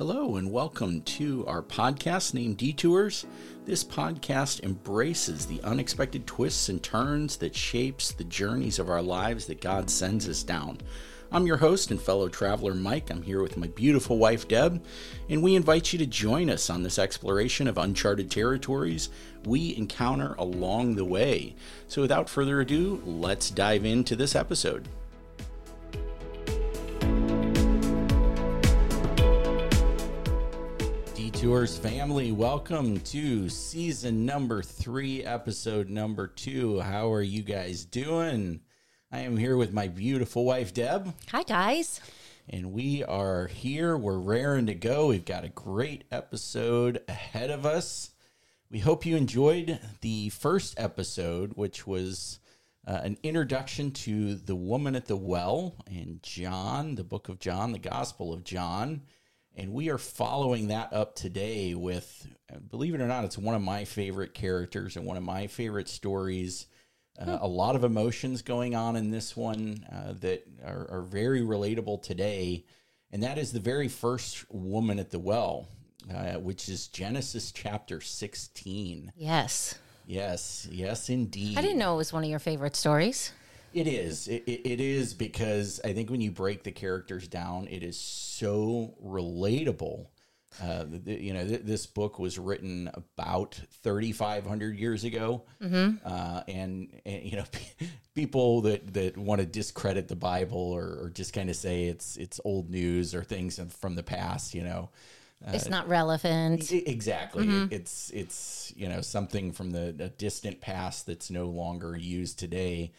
Hello, and welcome to our podcast named Detours. This podcast embraces the unexpected twists and turns that shapes the journeys of our lives that God sends us down. I'm your host and fellow traveler, Mike. I'm here with my beautiful wife, Deb, and we invite you to join us on this exploration of uncharted territories we encounter along the way. So, without further ado, let's dive into this episode. Detours family, welcome to season number three, episode number two. How are you guys doing? I am here with my beautiful wife, Deb. Hi, guys. And we are here. We're raring to go. We've got a great episode ahead of us. We hope you enjoyed the first episode, which was uh, an introduction to the woman at the well and John, the book of John, the Gospel of John. And we are following that up today with, believe it or not, it's one of my favorite characters and one of my favorite stories uh, a lot of emotions going on in this one uh, that are, are, very relatable today. And that is the very first woman at the well, uh, which is Genesis chapter 16. Yes. Yes, yes, indeed. I didn't know it was one of your favorite stories. It is. It, it, it is because I think when you break the characters down, it is so relatable uh, the, you know, th- this book was written about 3,500 years ago, mm-hmm. uh, and, and, you know, people that, that want to discredit the Bible or, or just kind of say it's it's old news or things from the past, you know, uh, it's not relevant. Exactly, mm-hmm. it's it's you know something from the, the, distant past that's no longer used today.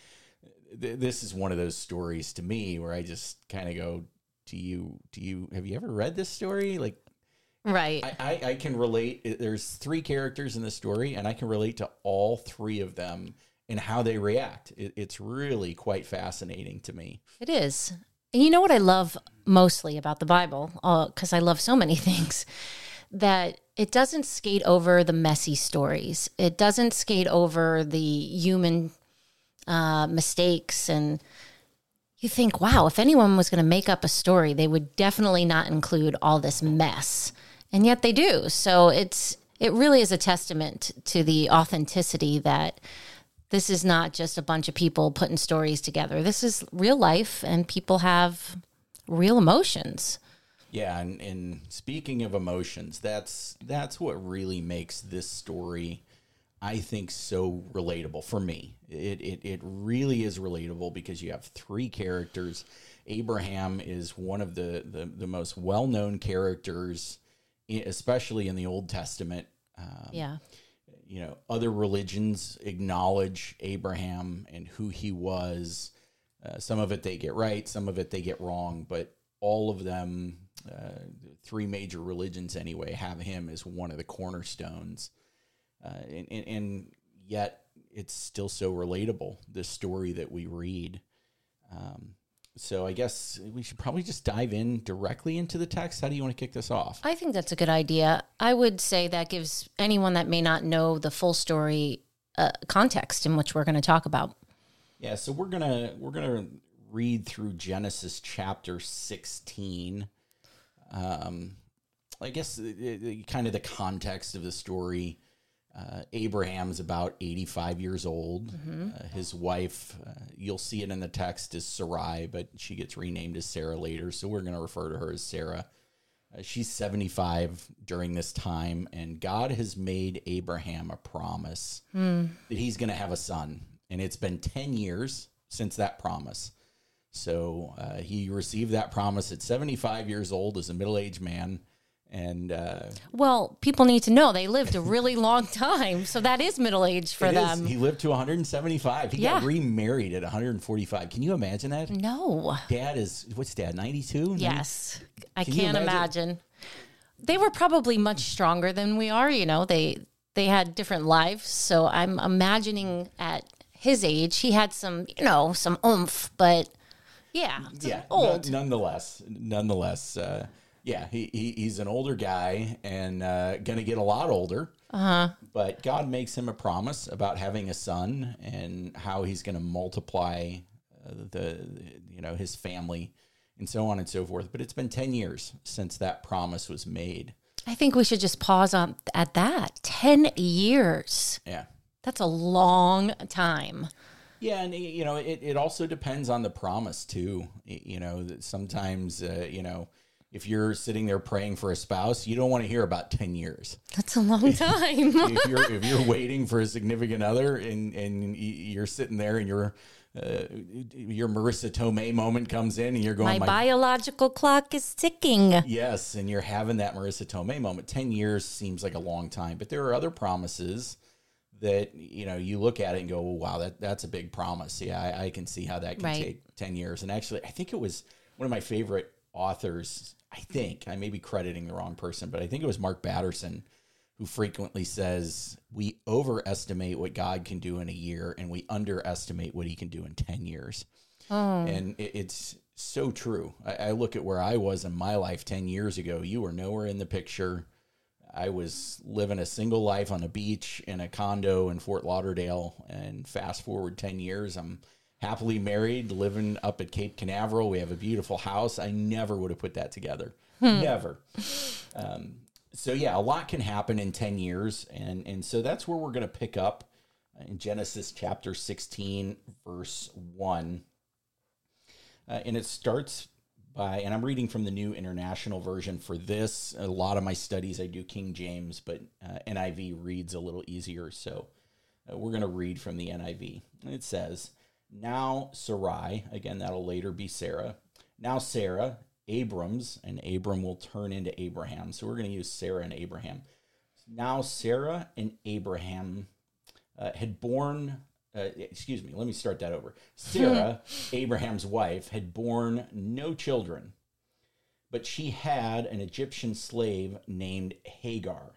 Th- this is one of those stories to me where I just kind of go, "Do you do you have you ever read this story?" Like Right. I, I, I, can relate. There's three characters in the story, and I can relate to all three of them and how they react. It, it's really quite fascinating to me. It is. And you know what I love mostly about the Bible, because uh, I love so many things, that it doesn't skate over the messy stories. It doesn't skate over the human uh, mistakes and you think, wow, if anyone was going to make up a story, they would definitely not include all this mess and yet they do. So it's it really is a testament to the authenticity that this is not just a bunch of people putting stories together. This is real life, and people have real emotions. Yeah, and, and speaking of emotions, that's that's what really makes this story, I think, so relatable for me. It it, it really is relatable because you have three characters. Abraham is one of the the, the most well known characters especially in the Old Testament. Um, yeah. You know, other religions acknowledge Abraham and who he was. Uh, some of it they get right, some of it they get wrong, but all of them, uh, three major religions anyway, have him as one of the cornerstones. Uh, and, and, and, yet it's still so relatable, the story that we read. Um, so I guess we should probably just dive in directly into the text. How do you want to kick this off? I think that's a good idea. I would say that gives anyone that may not know the full story uh, context in which we're going to talk about. Yeah, so we're gonna we're gonna read through Genesis chapter sixteen. Um, I guess kind of the context of the story. Uh, Abraham's about 85 years old. Mm-hmm. Uh, his wife, uh, you'll see it in the text, is Sarai, but she gets renamed as Sarah later. So we're going to refer to her as Sarah. Uh, she's 75 during this time, and God has made Abraham a promise mm. that he's going to have a son. And it's been 10 years since that promise. So uh, he received that promise at 75 years old as a middle aged man and uh, well, people need to know they lived a really long time, so that is middle age for them. Is. He lived to 175. He yeah. got remarried at 145. Can you imagine that? No. Dad is what's dad? 92. Yes, I Can can't imagine? imagine. They were probably much stronger than we are. You know, they they had different lives, so I'm imagining at his age he had some, you know, some oomph, but yeah, yeah, old. nonetheless, nonetheless. Uh, yeah, he, he he's an older guy and uh, going to get a lot older. Uh-huh. But God makes him a promise about having a son and how he's going to multiply uh, the you know his family and so on and so forth. But it's been 10 years since that promise was made. I think we should just pause on at that. 10 years. Yeah. That's a long time. Yeah, and you know, it, it also depends on the promise too. You know, that sometimes uh, you know, if you're sitting there praying for a spouse, you don't want to hear about ten years. That's a long time. if you're if you're waiting for a significant other and and you're sitting there and you're uh, your Marisa Tomei moment comes in and you're going, my, my, biological clock is ticking. Yes, and you're having that Marisa Tomei moment. Ten years seems like a long time, but there are other promises that you know you look at it and go, wow, that that's a big promise. Yeah, I, I can see how that can right. take ten years. And actually, I think it was one of my favorite authors. I think I may be crediting the wrong person, but I think it was Mark Batterson who frequently says we overestimate what God can do in a year and we underestimate what He can do in ten years. Oh. And it, it's so true. I, I look at where I was in my life ten years ago. You were nowhere in the picture I was living a single life on a beach in a condo in Fort Lauderdale. And fast forward 10 years, I'm happily married, living up at Cape Canaveral. We have a beautiful house. I never would have put that together. Hmm. Never. Um, so, yeah, a lot can happen in 10 years. And, and so that's where we're going to pick up in Genesis chapter 16, verse 1. Uh, and it starts by, and I'm reading from the New International Version for this. A lot of my studies I do King James, but uh, NIV reads a little easier. So uh, we're going to read from the NIV. it says, Now Sarai, again, that'll later be Sarah. Now Sarah, Abrams, and Abram will turn into Abraham. So we're going to use Sarah and Abraham. Now Sarah and Abraham uh, had born uh, excuse me, let me start that over. Sarah, Abraham's wife, had borne no children, but she had an Egyptian slave named Hagar.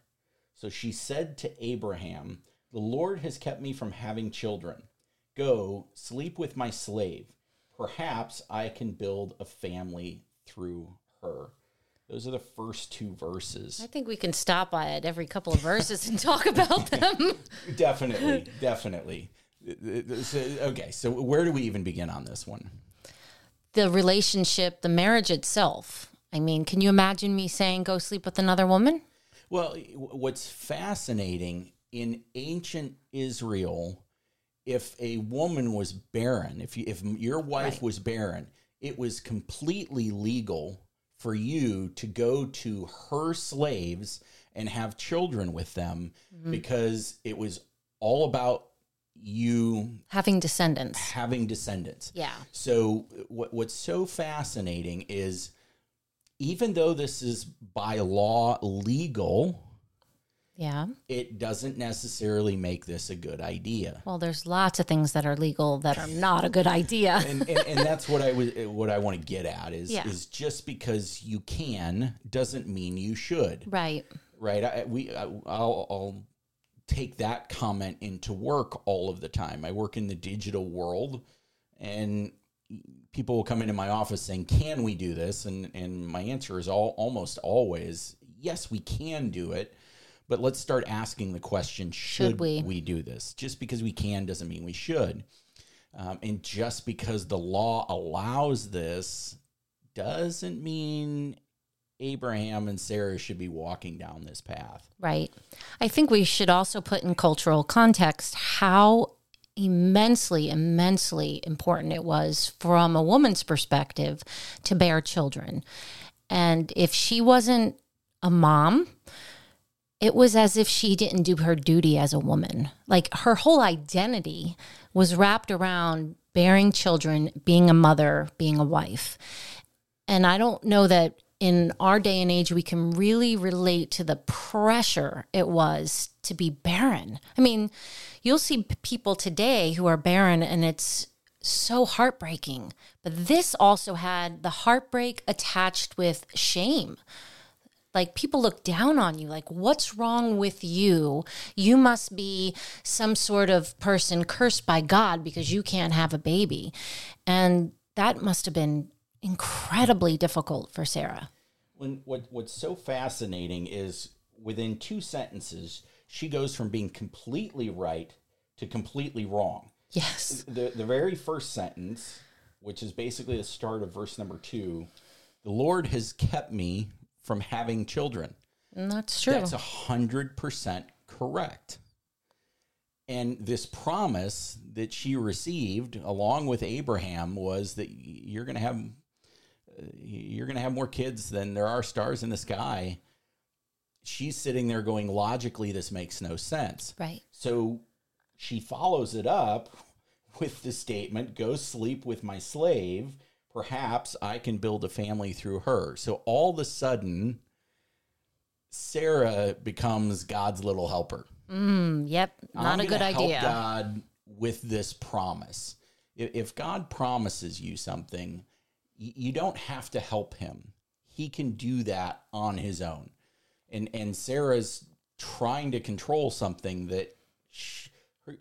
So she said to Abraham, The Lord has kept me from having children. Go, sleep with my slave. Perhaps I can build a family through her. Those are the first two verses. I think we can stop by it every couple of verses and talk about them. definitely, definitely okay, so where do we even begin on this one? The relationship, the marriage itself. I mean, can you imagine me saying, go sleep with another woman? Well, what's fascinating in ancient Israel, if a woman was barren, if you, if your wife right. was barren, it was completely legal for you to go to her slaves and have children with them mm-hmm. because it was all about you having descendants having descendants yeah so what, what's so fascinating is even though this is by law legal yeah it doesn't necessarily make this a good idea well there's lots of things that are legal that are not a good idea and, and, and, that's what i was what i want to get at is yeah. is just because you can doesn't mean you should right right I, we I, will I'll take that comment into work all of the time. I work in the digital world and people will come into my office saying, "Can we do this?" and and my answer is all almost always, "Yes, we can do it." But let's start asking the question, should, should we? we do this? Just because we can doesn't mean we should. Um, and just because the law allows this doesn't mean Abraham and Sarah should be walking down this path. Right. I think we should also put in cultural context how immensely, immensely important it was from a woman's perspective to bear children. And if she wasn't a mom, it was as if she didn't do her duty as a woman. Like her whole identity was wrapped around bearing children, being a mother, being a wife. And I don't know that in our day and age, we can really relate to the pressure it was to be barren. I mean, you'll see people today who are barren and it's so heartbreaking. But this also had the heartbreak attached with shame. Like people look down on you, like, what's wrong with you? You must be some sort of person cursed by God because you can't have a baby. And that must have been incredibly difficult for Sarah. When what what's so fascinating is within two sentences she goes from being completely right to completely wrong. Yes. The the very first sentence which is basically the start of verse number two, the Lord has kept me from having children. That's true. That's a hundred percent correct. And this promise that she received along with Abraham was that you're going to have uh, you're going to have more kids than there are stars in the sky. She's sitting there going logically this makes no sense. right. So she follows it up with the statement go sleep with my slave. Perhaps I can build a family through her. So all of a sudden, Sarah becomes God's little helper. Mm, yep. I'm Not a good idea. God with this promise. If, if God promises you something, you don't have to help him. He can do that on his own. And and Sarah's trying to control something that she,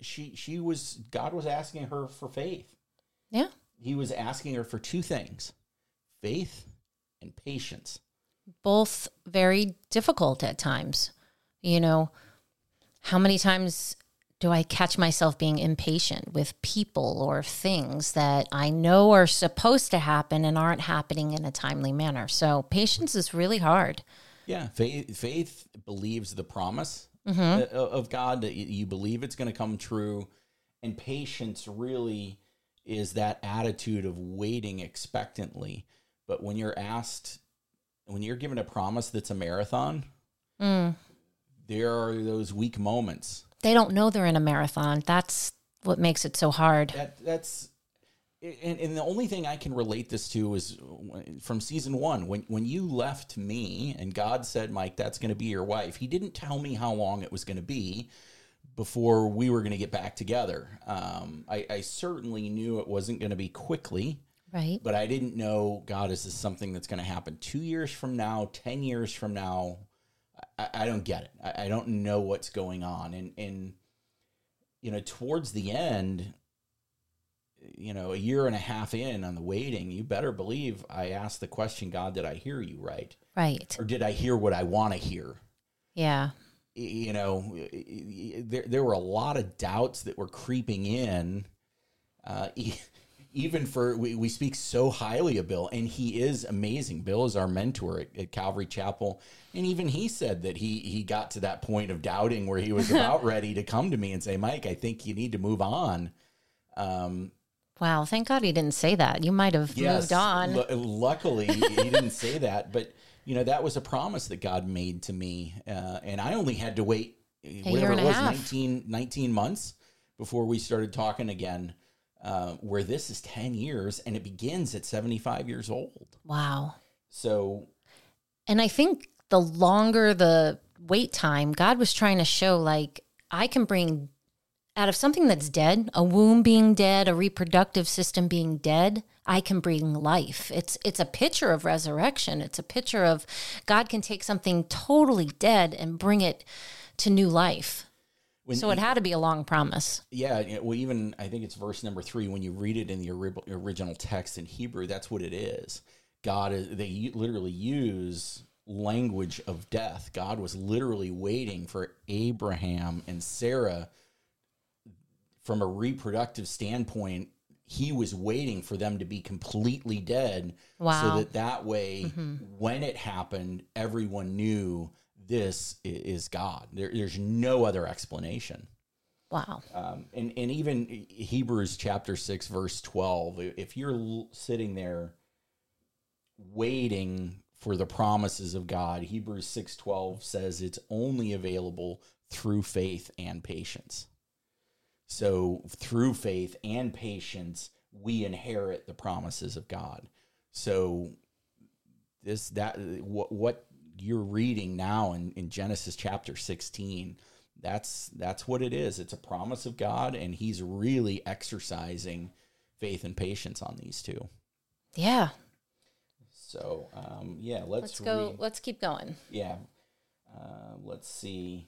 she she was God was asking her for faith. Yeah. He was asking her for two things: faith and patience. both very difficult at times. You know, how many times do I catch myself being impatient with people or things that I know are supposed to happen and aren't happening in a timely manner? So, patience is really hard. Yeah, faith, faith believes the promise Mm-hmm. uh, of God that you- you believe it's going to come true, and patience really is that attitude of waiting expectantly. But when you're asked, when you're given a promise that's a marathon, Mm. there are those weak moments. They don't know they're in a marathon. That's what makes it so hard. That that's. And, and the only thing I can relate this to is from season one when when you left me and God said, "Mike, that's going to be your wife." He didn't tell me how long it was going to be before we were going to get back together. Um, I, I certainly knew it wasn't going to be quickly, Right. but I didn't know, God, is this something that's going to happen two years from now, 10 years from now? I, I don't get it. I, I don't know what's going on. And, and, you know, towards the end, you know, a year and a half in on the waiting, you better believe I asked the question, God, did I hear you right? Right. Or did I hear what I want to hear? Yeah. You know, there there were a lot of doubts that were creeping in. Uh, even for we, we speak so highly of Bill, and he is amazing. Bill is our mentor at, at Calvary Chapel, and even he said that he he got to that point of doubting where he was about ready to come to me and say, "Mike, I think you need to move on." Um, Wow. Thank God he didn't say that. You might have moved on. Lu- luckily, he didn't say that, but you know that was a promise that God made to me, uh, and I only had to wait year whatever it was, half. 19, 19 months before we started talking again. Uh, where this is ten years, and it begins at seventy five years old. wow. So And I think the longer the wait time, God was trying to show like I can bring out of something that's dead, a womb being dead, a reproductive system being dead, I can bring life. It's it's a picture of resurrection. It's a picture of God can take something totally dead and bring it to new life. when So it had to be a long promise. Yeah, well, even I think it's verse number three. When you read it in the original text in Hebrew, that's what it is. God is, they literally use language of death. God was literally waiting for Abraham and Sarah from a reproductive standpoint. He was waiting for them to be completely dead. Wow. So that that way, when it happened, everyone knew this is God. There, there's no other explanation. Wow. Um, and, and even Hebrews chapter 6, verse 12, if you're sitting there waiting for the promises of God, Hebrews 6:12 says it's only available through faith and patience. So through faith and patience, we inherit the promises of God. So this that what what you're reading now in, in Genesis chapter 16 that's that's what it is it's a promise of God and he's really exercising faith and patience on these two Yeah. so um, yeah let's, Let's go. read- Let's keep going. yeah uh, let's see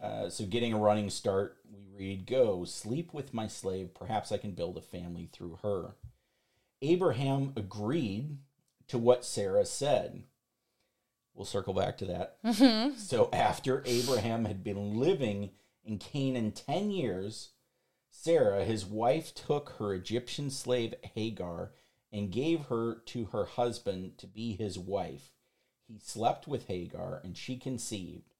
uh, so getting a running start we read go sleep with my slave. Perhaps i can build a family through her. Abraham agreed to what sarah said. We'll circle back to that. So after abraham had been living in canaan 10 years Sarah, his wife, took her Egyptian slave Hagar and gave her to her husband to be his wife. He slept with Hagar, and she conceived.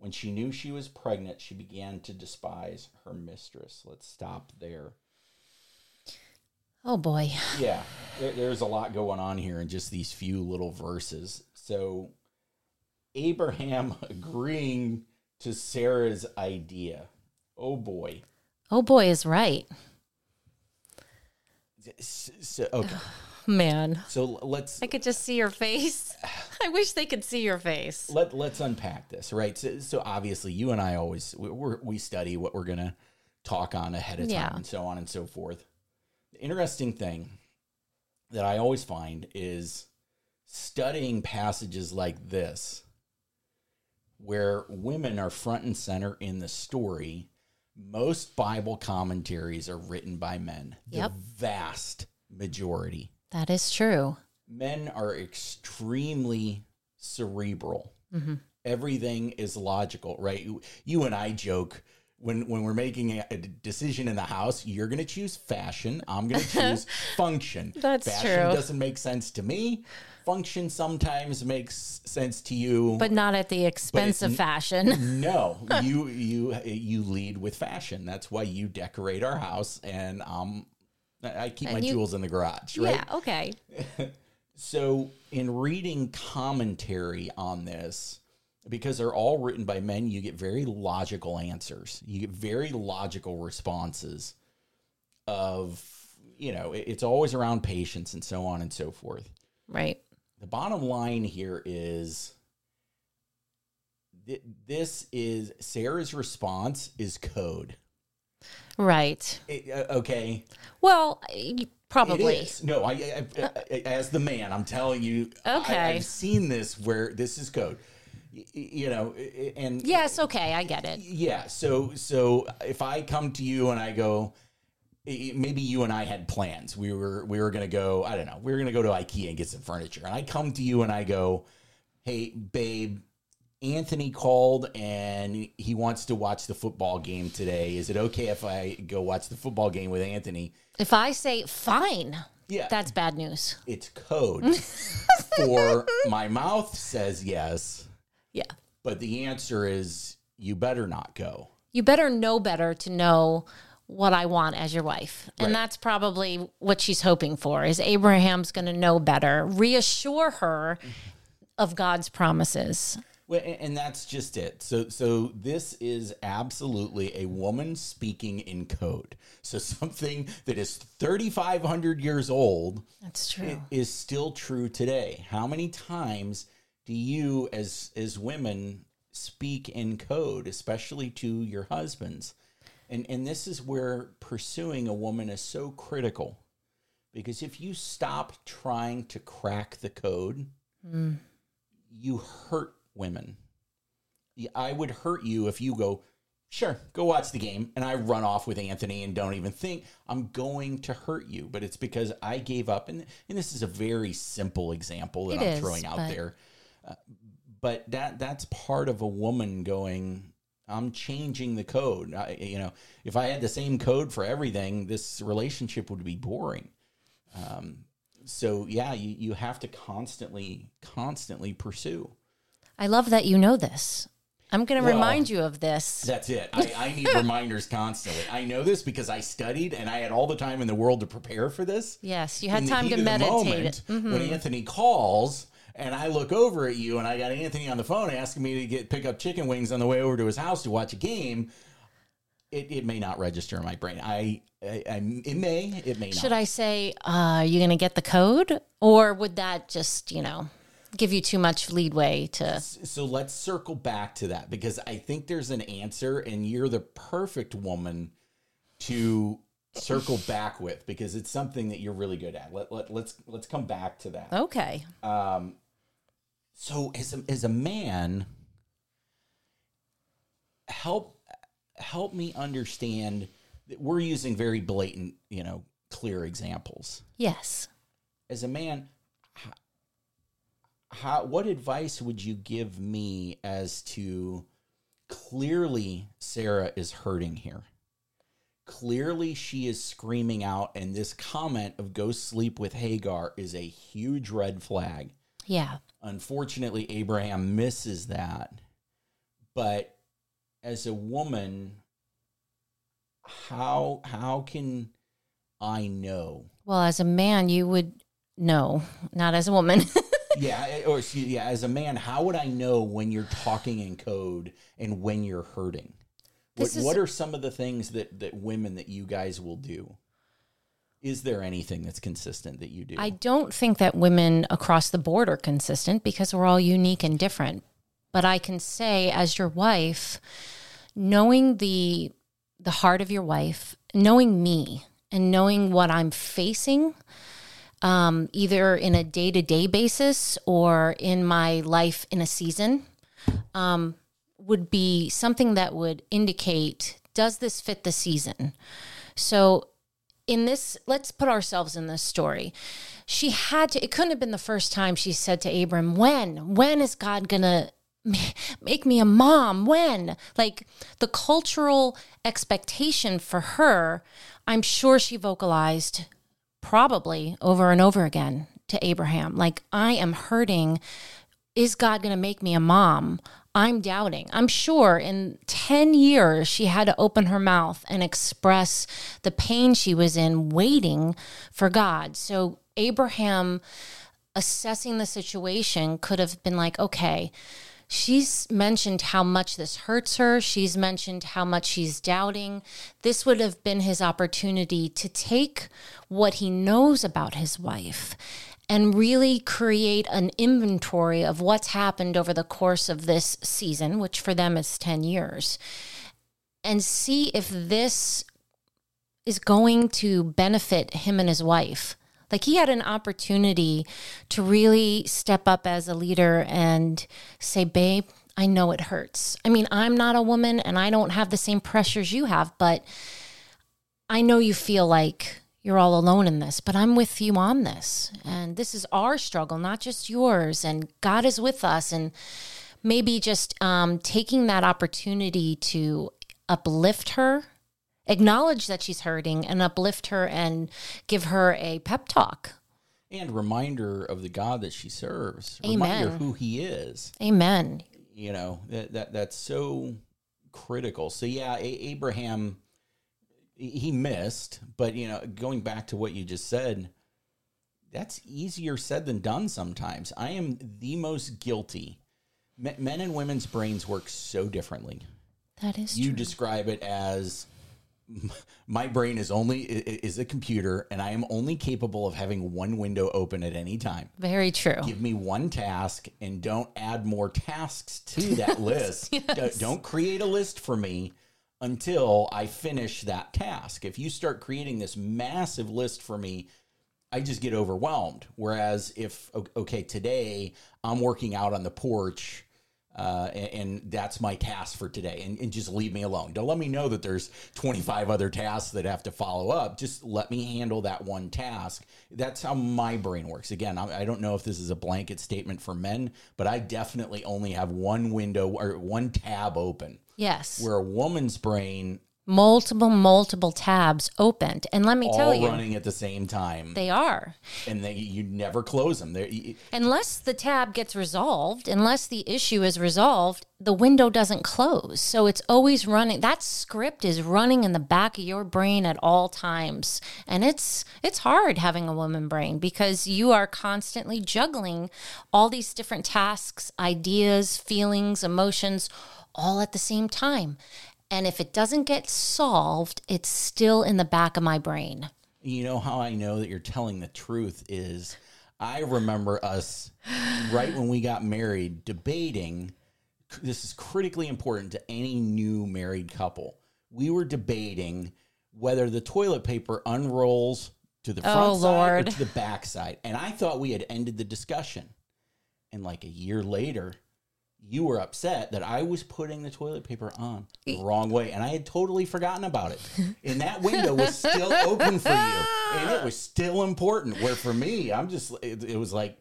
When she knew she was pregnant, she began to despise her mistress. Let's stop there. Oh boy. Yeah, there, there's a lot going on here in just these few little verses. So, Abraham agreeing to Sarah's idea. Oh boy. Oh boy is right. So, okay. Man. So let's I could just see your face. I wish they could see your face. let let's unpack this, right? So, so obviously, you and I always we we're, we study what we're gonna talk on ahead of time, Yeah. and so on and so forth. The interesting thing that I always find is studying passages like this, where women are front and center in the story. Most Bible commentaries are written by men. Yep. The vast majority That is true. men are extremely cerebral. Mm-hmm. Everything is logical, right? You, you and I joke when when we're making a, decision in the house. You're going to choose fashion. I'm going to choose function. That's fashion true. doesn't make sense to me. Function sometimes makes sense to you, But not at the expense of fashion. no, you you you lead with fashion. That's why you decorate our house, and um, I keep my you- jewels in the garage, right? Yeah, okay. So, in reading commentary on this, because they're all written by men, you get very logical answers. You get very logical responses of, you know, it- it's always around patience and so on and so forth. Right. The bottom line here is th- this is Sarah's response is code. Right. It- uh, okay. Well, probably. No, I, I, I, as the man, I'm telling you. Okay. I, have seen this where this is code. You know, and Yes, okay, I get it. yeah. So, so if I come to you and I go, maybe you and I had plans. We were we were gonna go. I don't know. We were gonna go to IKEA and get some furniture. And I come to you and I go, "Hey, babe." Anthony called and he wants to watch the football game today. Is it okay if I go watch the football game with Anthony? If I say fine, Yeah. that's bad news. it's code for my mouth says yes, Yeah. but the answer is you better not go. You better know better to know what I want as your wife. Right. And that's probably what she's hoping for is Abraham's going to know better, reassure her of God's promises. Well, and that's just it. So, so this is absolutely a woman speaking in code. So, something that is 3,500 years old That's true. Is still true today. How many times do you, as as women, speak in code, especially to your husbands? And and this is where pursuing a woman is so critical, because if you stop trying to crack the code, hmm. you hurt women. I would hurt you if you go, sure, go watch the game, and I run off with Anthony and don't even think I'm going to hurt you. But it's because I gave up, and and this is a very simple example that It I'm is, throwing out but- there. Uh, but that that's part of a woman going. I'm changing the code. I, you know, if I had the same code for everything, this relationship would be boring. Um, so yeah, you, you have to constantly, constantly pursue. I love that you know this. I'm going to Well, remind you of this. That's it. I, I need reminders constantly. I know this because I studied and I had all the time in the world to prepare for this. Yes, you had In time to meditate. moment, Mhm. When Anthony calls and I look over at you and I got Anthony on the phone asking me to get pick up chicken wings on the way over to his house to watch a game, it, it may not register in my brain. I, I, I it may, it may not. Should I say, uh, are you going to get the code? Or would that just, you know, give you too much leadway to. So let's circle back to that because I think there's an answer, and you're the perfect woman to circle back with because it's something that you're really good at. Let, let, let's let's come back to that. Okay. Um, so as a, as a man, help help me understand that we're using very blatant, you know, clear examples. Yes. As a man, how what advice would you give me as to clearly Sarah is hurting here? Clearly, she is screaming out, and this comment of go sleep with Hagar is a huge red flag. Yeah. Unfortunately, Abraham misses that. But as a woman, how how can I know? Well, as a man, you would know, not as a woman. yeah, eh, or excuse- yeah, as a man, how would I know when you're talking in code and when you're hurting? What, what are some of the things that that women that you guys will do? Is there anything that's consistent that you do? I don't think that women across the board are consistent because we're all unique and different. But I can say, as your wife, knowing the the heart of your wife, knowing me, and knowing what I'm facing, um, either in a day to day basis or in my life in a season, um, would be something that would indicate does this fit the season? So in this, let's put ourselves in this story. She had to, it couldn't have been the first time she said to Abram, When? When is God going to make me a mom? When? Like the cultural expectation for her, I'm sure she vocalized probably over and over again to Abraham. Like, I am hurting. Is God going to make me a mom? I'm doubting. I'm sure in 10 years, she had to open her mouth and express the pain she was in, waiting for God. So, Abraham assessing the situation could have been like, okay, she's mentioned how much this hurts her. She's mentioned how much she's doubting. This would have been his opportunity to take what he knows about his wife and really create an inventory of what's happened over the course of this season, which for them is 10 years, and see if this is going to benefit him and his wife. Like he had an opportunity to really step up as a leader and say, Babe, I know it hurts. I mean, I'm not a woman and I don't have the same pressures you have, but I know you feel like you're all alone in this, but I'm with you on this. And this is our struggle, not just yours. And God is with us. And maybe just um, taking that opportunity to uplift her, acknowledge that she's hurting, and uplift her and give her a pep talk. and reminder of the God that she serves. Reminder Amen. who He is. Amen. You know that, that that's so critical. So yeah, a- Abraham he he missed, but you know, going back to what you just said, that's easier said than done. Sometimes I am the most guilty. Men and women's brains work so differently. That is you true. describe it as my brain is only is a computer and i am only capable of having one window open at any time Very true. give me one task and don't add more tasks to that list don't, don't create a list for me until i finish that task if you start creating this massive list for me I just get overwhelmed. Whereas if okay, today I'm working out on the porch, uh, and, and that's my task for today, and, and just leave me alone. Don't let me know that there's 25 other tasks that have to follow up. Just let me handle that one task. That's how my brain works. Again, I, I don't know if this is a blanket statement for men, but I definitely only have one window or one tab open. yes. Where a woman's brain multiple, multiple tabs opened. And let me tell you, all you, running at the same time, they are. and they, you never close them. They're, Unless the tab gets resolved, unless the issue is resolved, the window doesn't close. So it's always running. That script is running in the back of your brain at all times. And it's it's hard having a woman brain because you are constantly juggling all these different tasks, ideas, feelings, emotions all at the same time. And if it doesn't get solved, it's still in the back of my brain. You know how I know that you're telling the truth is I remember us right when we got married debating this is critically important to any new married couple. We were debating whether the toilet paper unrolls to the oh, front Oh, side Lord. or to the back side. And I thought we had ended the discussion. And like a year later, you were upset that I was putting the toilet paper on the wrong way, and I had totally forgotten about it. And that window was still open for you, and it was still important. Where for me, I'm just it, it was like,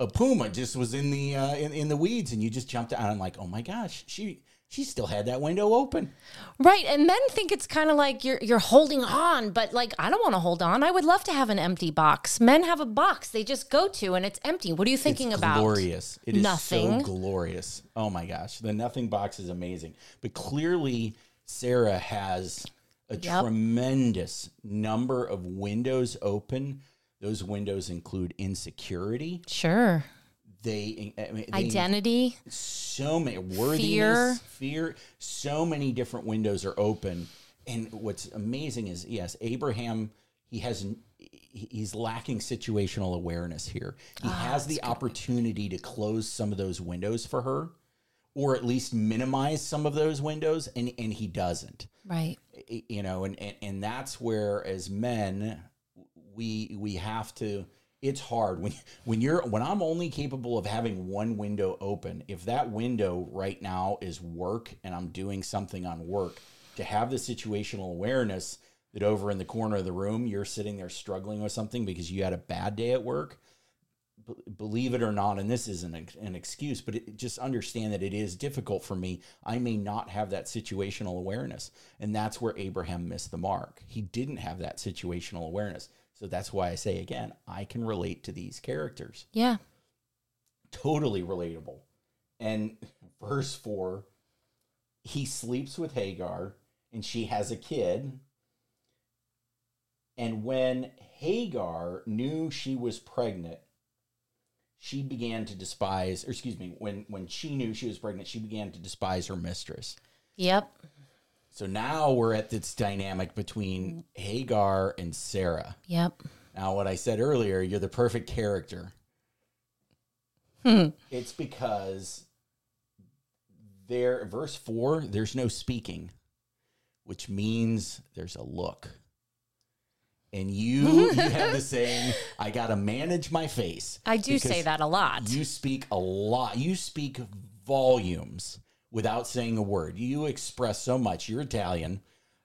a puma just was in the uh, in, in the weeds and you just jumped out. I'm like, oh my gosh, she she still had that window open. Right. And men think it's kind of like you're you're holding on, but like I don't want to hold on. I would love to have an empty box. Men have a box they just go to and it's empty. What are you thinking it's about? Glorious. It is Nothing. so glorious. Oh my gosh. The nothing box is amazing. But clearly Sarah has a Yep. tremendous number of windows open. Those windows include insecurity. Sure. They, eh, I mean, they Identity. so many worthiness, fear. fear so many different windows are open. And what's amazing is, yes, Abraham, he has he- he's lacking situational awareness here. He ah, has the opportunity to close some of those windows for her, or at least minimize some of those windows, and and he doesn't Right. you know and, and and that's where as men we we have to it's hard when when you're when I'm only capable of having one window open if that window right now is work and I'm doing something on work to have the situational awareness that over in the corner of the room you're sitting there struggling with something because you had a bad day at work b- believe it or not, and this isn't an, an excuse, but it, just understand that it is difficult for me. I may not have that situational awareness. And that's where Abraham missed the mark. He didn't have that situational awareness. So that's why I say again, I can relate to these characters. Yeah. Totally relatable. And verse 4 he sleeps with Hagar and she has a kid. And when Hagar knew she was pregnant, she began to despise, or excuse me, when, when she knew she was pregnant, she began to despise her mistress. Yep. So now we're at this dynamic between Hagar and Sarah. Yep. Now, what I said earlier, you're the perfect character. Hmm. It's because there, verse four, there's no speaking, which means there's a look. And you, you have the saying, I got to manage my face. I do say that a lot. You speak a lot. You speak volumes without saying a word. You express so much. You're Italian.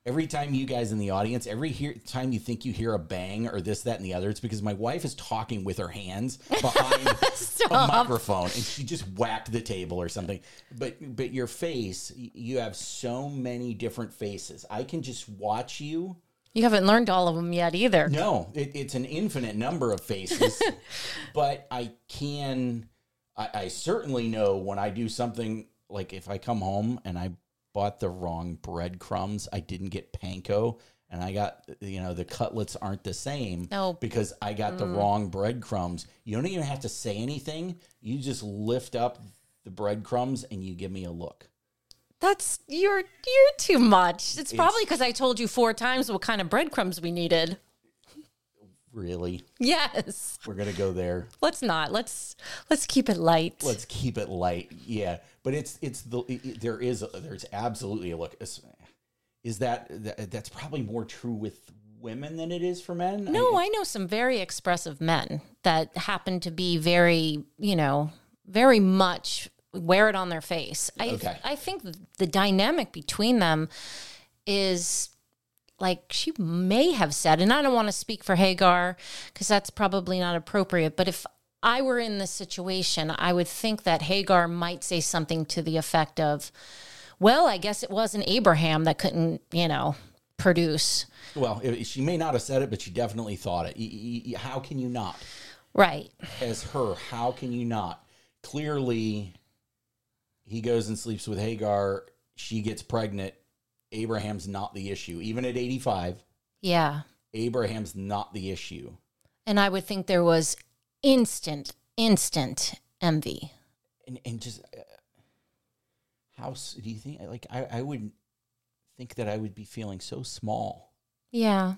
Every time you guys in the audience, every hear, time you think you hear a bang or this, that, and the other, it's because my wife is talking with her hands behind a microphone and she just whacked the table or something. But but your face, you have so many different faces. I can just watch you. You haven't learned all of them yet either. No, it, it's an infinite number of faces, but I can, I, I certainly know when I do something like if I come home and I bought the wrong breadcrumbs, I didn't get panko, and I got, you know, the cutlets aren't the same No. because I got the mm. wrong breadcrumbs. You don't even have to say anything. You just lift up the breadcrumbs and you give me a look. That's you're you're too much. It's probably because I told you four times what kind of breadcrumbs we needed. Really? Yes. We're going to go there. Let's not. Let's let's keep it light. let's keep it light yeah but it's it's the it, there is there's absolutely a look is, that, that that's probably more true with women than it is for men No, I know some very expressive men that happen to be very, you know, very much wear it on their face. I Okay. I think the dynamic between them is like she may have said, and I don't want to speak for Hagar because that's probably not appropriate, but if I were in this situation, I would think that Hagar might say something to the effect of, well, I guess it wasn't Abraham that couldn't, you know, produce. well she may not have said it but she definitely thought it. How can you not? Right. as her how can you not? Clearly he goes and sleeps with hagar. She gets pregnant abraham's not the issue even at 85 Yeah. abraham's not the issue And I would think there was instant, instant envy. and and just uh, how do you think like I, I would think that I would be feeling so small Yeah.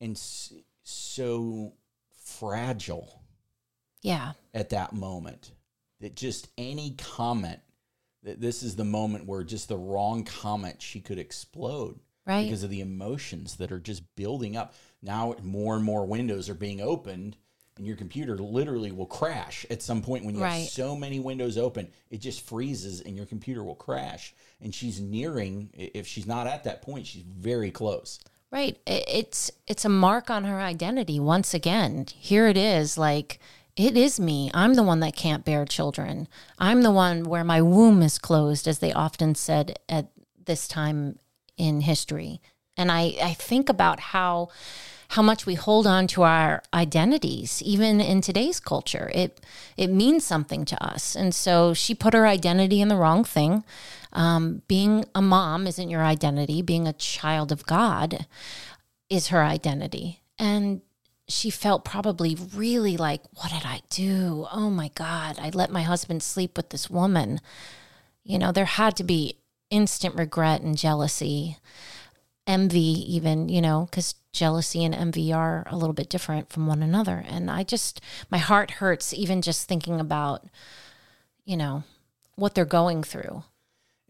and so fragile Yeah. at that moment that just any comment this is the moment where just the wrong comment she could explode Right. because of the emotions that are just building up now more and more windows are being opened and your computer literally will crash at some point when you Right. have so many windows open it just freezes and your computer will crash and she's nearing if she's not at that point she's very close Right. It's it's a mark on her identity once again. Here it is like it is me. I'm the one that can't bear children. I'm the one where my womb is closed, as they often said at this time in history. And I, I think about how how much we hold on to our identities, even in today's culture. It it means something to us. And so she put her identity in the wrong thing. Um, being a mom isn't your identity. Being a child of God is her identity. And she felt probably really like, what did I do? Oh my God, I let my husband sleep with this woman. You know, there had to be instant regret and jealousy, envy, even, you know, because jealousy and envy are a little bit different from one another. And I just, my heart hurts even just thinking about, you know, what they're going through.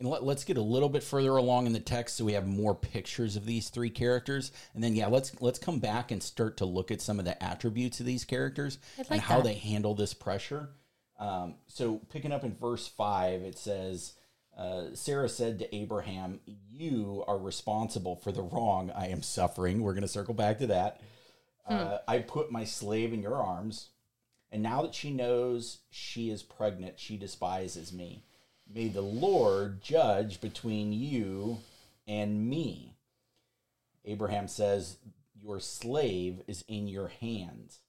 And let, us get a little bit further along in the text so we have more pictures of these three characters. And then yeah, let's let's come back and start to look at some of the attributes of these characters like and how that. they handle this pressure. Um, so picking up in verse five, it says, uh, Sarah said to Abraham, "You are responsible for the wrong I am suffering." We're going to circle back to that. Uh, I put my slave in your arms, and now that she knows she is pregnant, she despises me. May the Lord judge between you and me. Abraham says, Your slave is in your hands.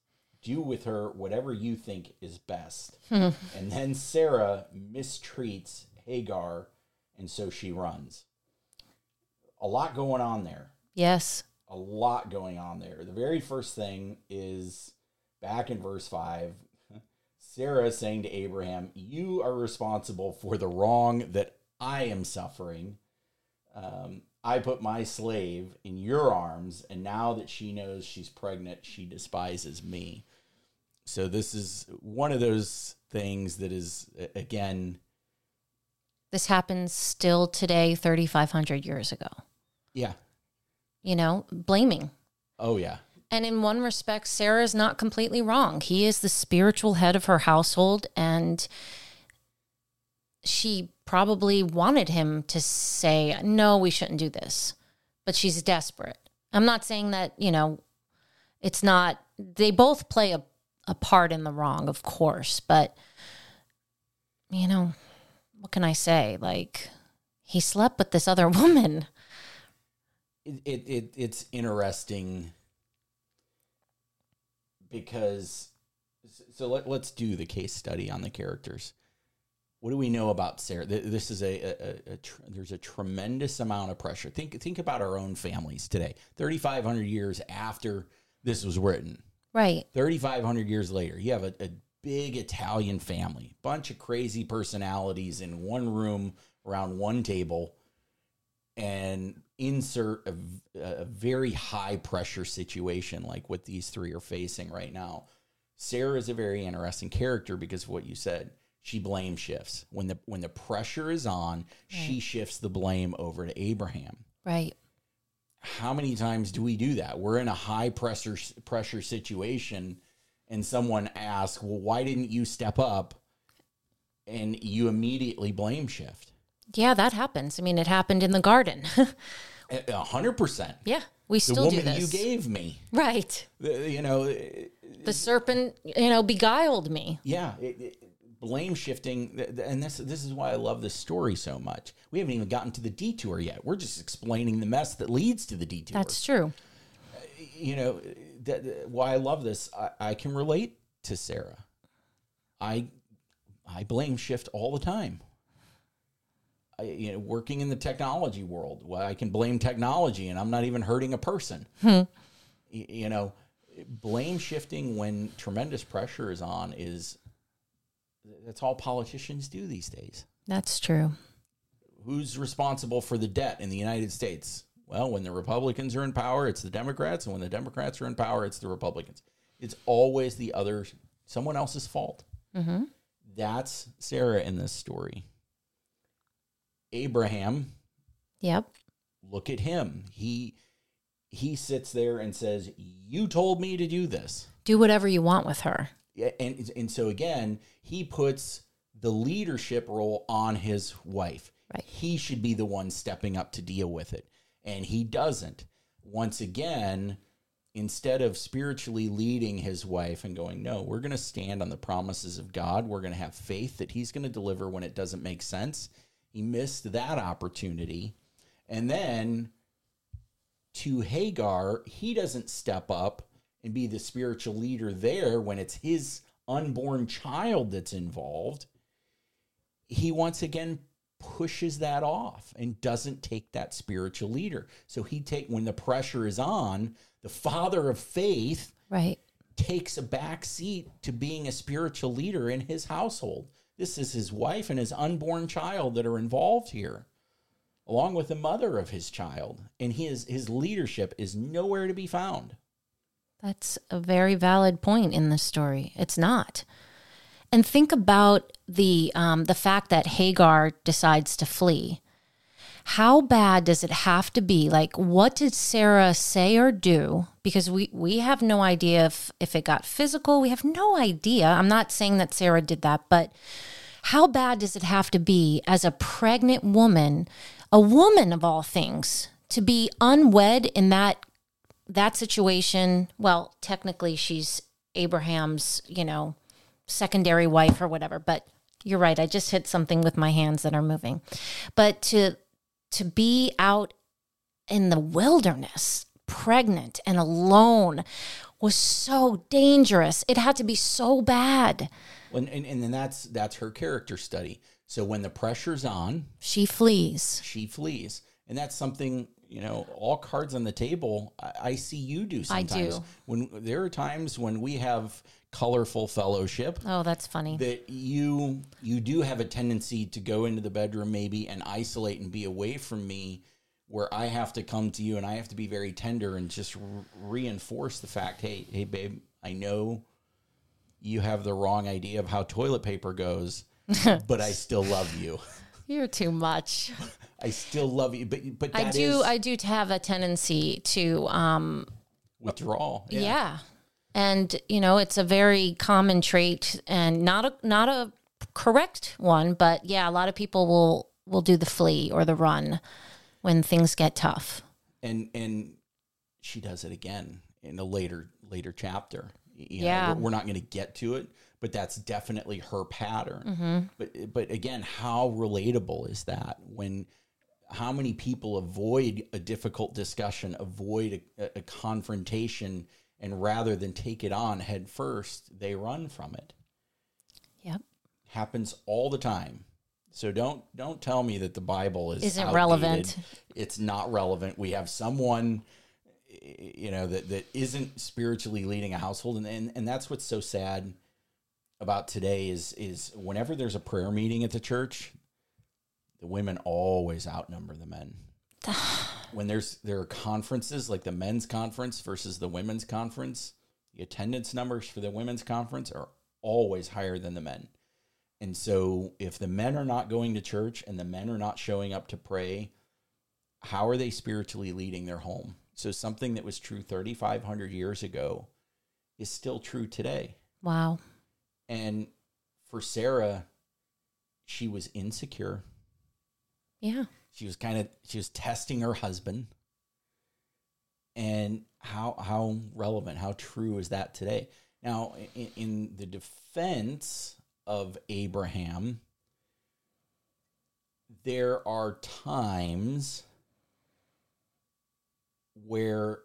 Do with her whatever you think is best. and then Sarah mistreats Hagar, and so she runs. A lot going on there. Yes. A lot going on there. The very first thing is back in verse 5 Sarah saying to Abraham, You are responsible for the wrong that I am suffering. Um, I put my slave in your arms, and now that she knows she's pregnant, she despises me. So, this is one of those things that is, again, This happens still today, 3,500 years ago. yeah. You know, blaming. Oh, yeah. And in one respect, Sarah is not completely wrong. He is the spiritual head of her household, and she probably wanted him to say, No, we shouldn't do this. But she's desperate. I'm not saying that, you know, it's not, they both play a, a part in the wrong, of course, but, you know, what can I say? Like, he slept with this other woman. it, it, it it's interesting because so let, let's do the case study on the characters. What do we know about sarah? This is a, a, a, a tr- there's a tremendous amount of pressure. Think think about our own families today. 3500 years after this was written. Right. 3,500 years later, you have a, a big Italian family, bunch of crazy personalities in one room around one table, and insert a, a very high pressure situation like what these three are facing right now. Sarah is a very interesting character because of what you said. She blame shifts when the when the pressure is on. She shifts the blame over to Abraham Right. how many times do we do that? We're in a high pressure pressure situation and someone asks, "Well, why didn't you step up?" and you immediately blame shift. Yeah, that happens. I mean, it happened in the garden. A hundred percent. yeah, we The still do woman you gave me, right. the- you know, eh, The serpent, you know, beguiled me. yeah, it, it, blame shifting, and this this is why I love this story so much. We haven't even gotten to the detour yet. We're just explaining the mess that leads to the detour. That's true. Eh, you know eh, that, that- why I love this. I, I can relate to Sarah. I I blame shift all the time. You know, working in the technology world, well, I can blame technology, and I'm not even hurting a person. Y- You know, blame shifting when tremendous pressure is on is that's all politicians do these days. That's true. Who's responsible for the debt in the United States? Well, when the Republicans are in power, it's the Democrats, and when the Democrats are in power, it's the Republicans. It's always the other, someone else's fault. Mm-hmm. That's Sarah in this story. Abraham, Yep. look at him. He he sits there and says, "You told me to do this." Do whatever you want with her. Yeah, and and so again, he puts the leadership role on his wife. Right. He should be the one stepping up to deal with it, and he doesn't. Once again, instead of spiritually leading his wife and going, No, we're going to stand on the promises of God. We're going to have faith that he's going to deliver when it doesn't make sense. He missed that opportunity. And then to Hagar, he doesn't step up and be the spiritual leader there when it's his unborn child that's involved. He once again pushes that off and doesn't take that spiritual leader. So he take when the pressure is on, the father of faith Right. takes a back seat to being a spiritual leader in his household. This is his wife and his unborn child that are involved here, along with the mother of his child. And his his leadership is nowhere to be found. That's a very valid point in this story. It's not. And think about the um, the fact that Hagar decides to flee. How bad does it have to be? Like, what did Sarah say or do? Because we we have no idea if if it got physical. We have no idea. I'm not saying that Sarah did that, but how bad does it have to be as a pregnant woman, a woman of all things, to be unwed in that that situation, well, technically she's Abraham's, you know, secondary wife or whatever, but you're right. I just hit something with my hands that are moving. But to to be out in the wilderness, pregnant and alone was so dangerous. It had to be so bad. And and, and then that's that's her character study. So when the pressure's on, She flees. she flees. And that's something, you know, all cards on the table, I, I see you do I sometimes. do. When there are times when we have colorful fellowship Oh, that's funny. that you you do have a tendency to go into the bedroom maybe and isolate and be away from me where I have to come to you and I have to be very tender and just re- reinforce the fact, hey, hey babe, I know you have the wrong idea of how toilet paper goes, but I still love you. You're too much. I still love you, but but I do is I do have a tendency to um withdrawal. Yeah. And you know, it's a very common trait and not a not a correct one, but yeah, a lot of people will will do the flee or the run when things get tough. and and she does it again in a later later chapter. You know, Yeah. we're, not going to get to it, but that's definitely her pattern. Mm-hmm. But but again, how relatable is that when? How many people avoid a difficult discussion, avoid a, a confrontation, and rather than take it on head first, they run from it. Yep. Happens all the time. So don't don't tell me that the Bible is Isn't outdated. relevant. It's not relevant. We have someone you know that that isn't spiritually leading a household and, and and that's what's so sad about today is is whenever there's a prayer meeting at the church the women always outnumber the men when there's there are conferences like the men's conference versus the women's conference the attendance numbers for the women's conference are always higher than the men and so if the men are not going to church and the men are not showing up to pray how are they spiritually leading their home so something that was true 3500 years ago is still true today Wow. and for sarah she was insecure Yeah. She was kind of she was testing her husband. And how how relevant how true is that today? Now in, in the defense of abraham there are times where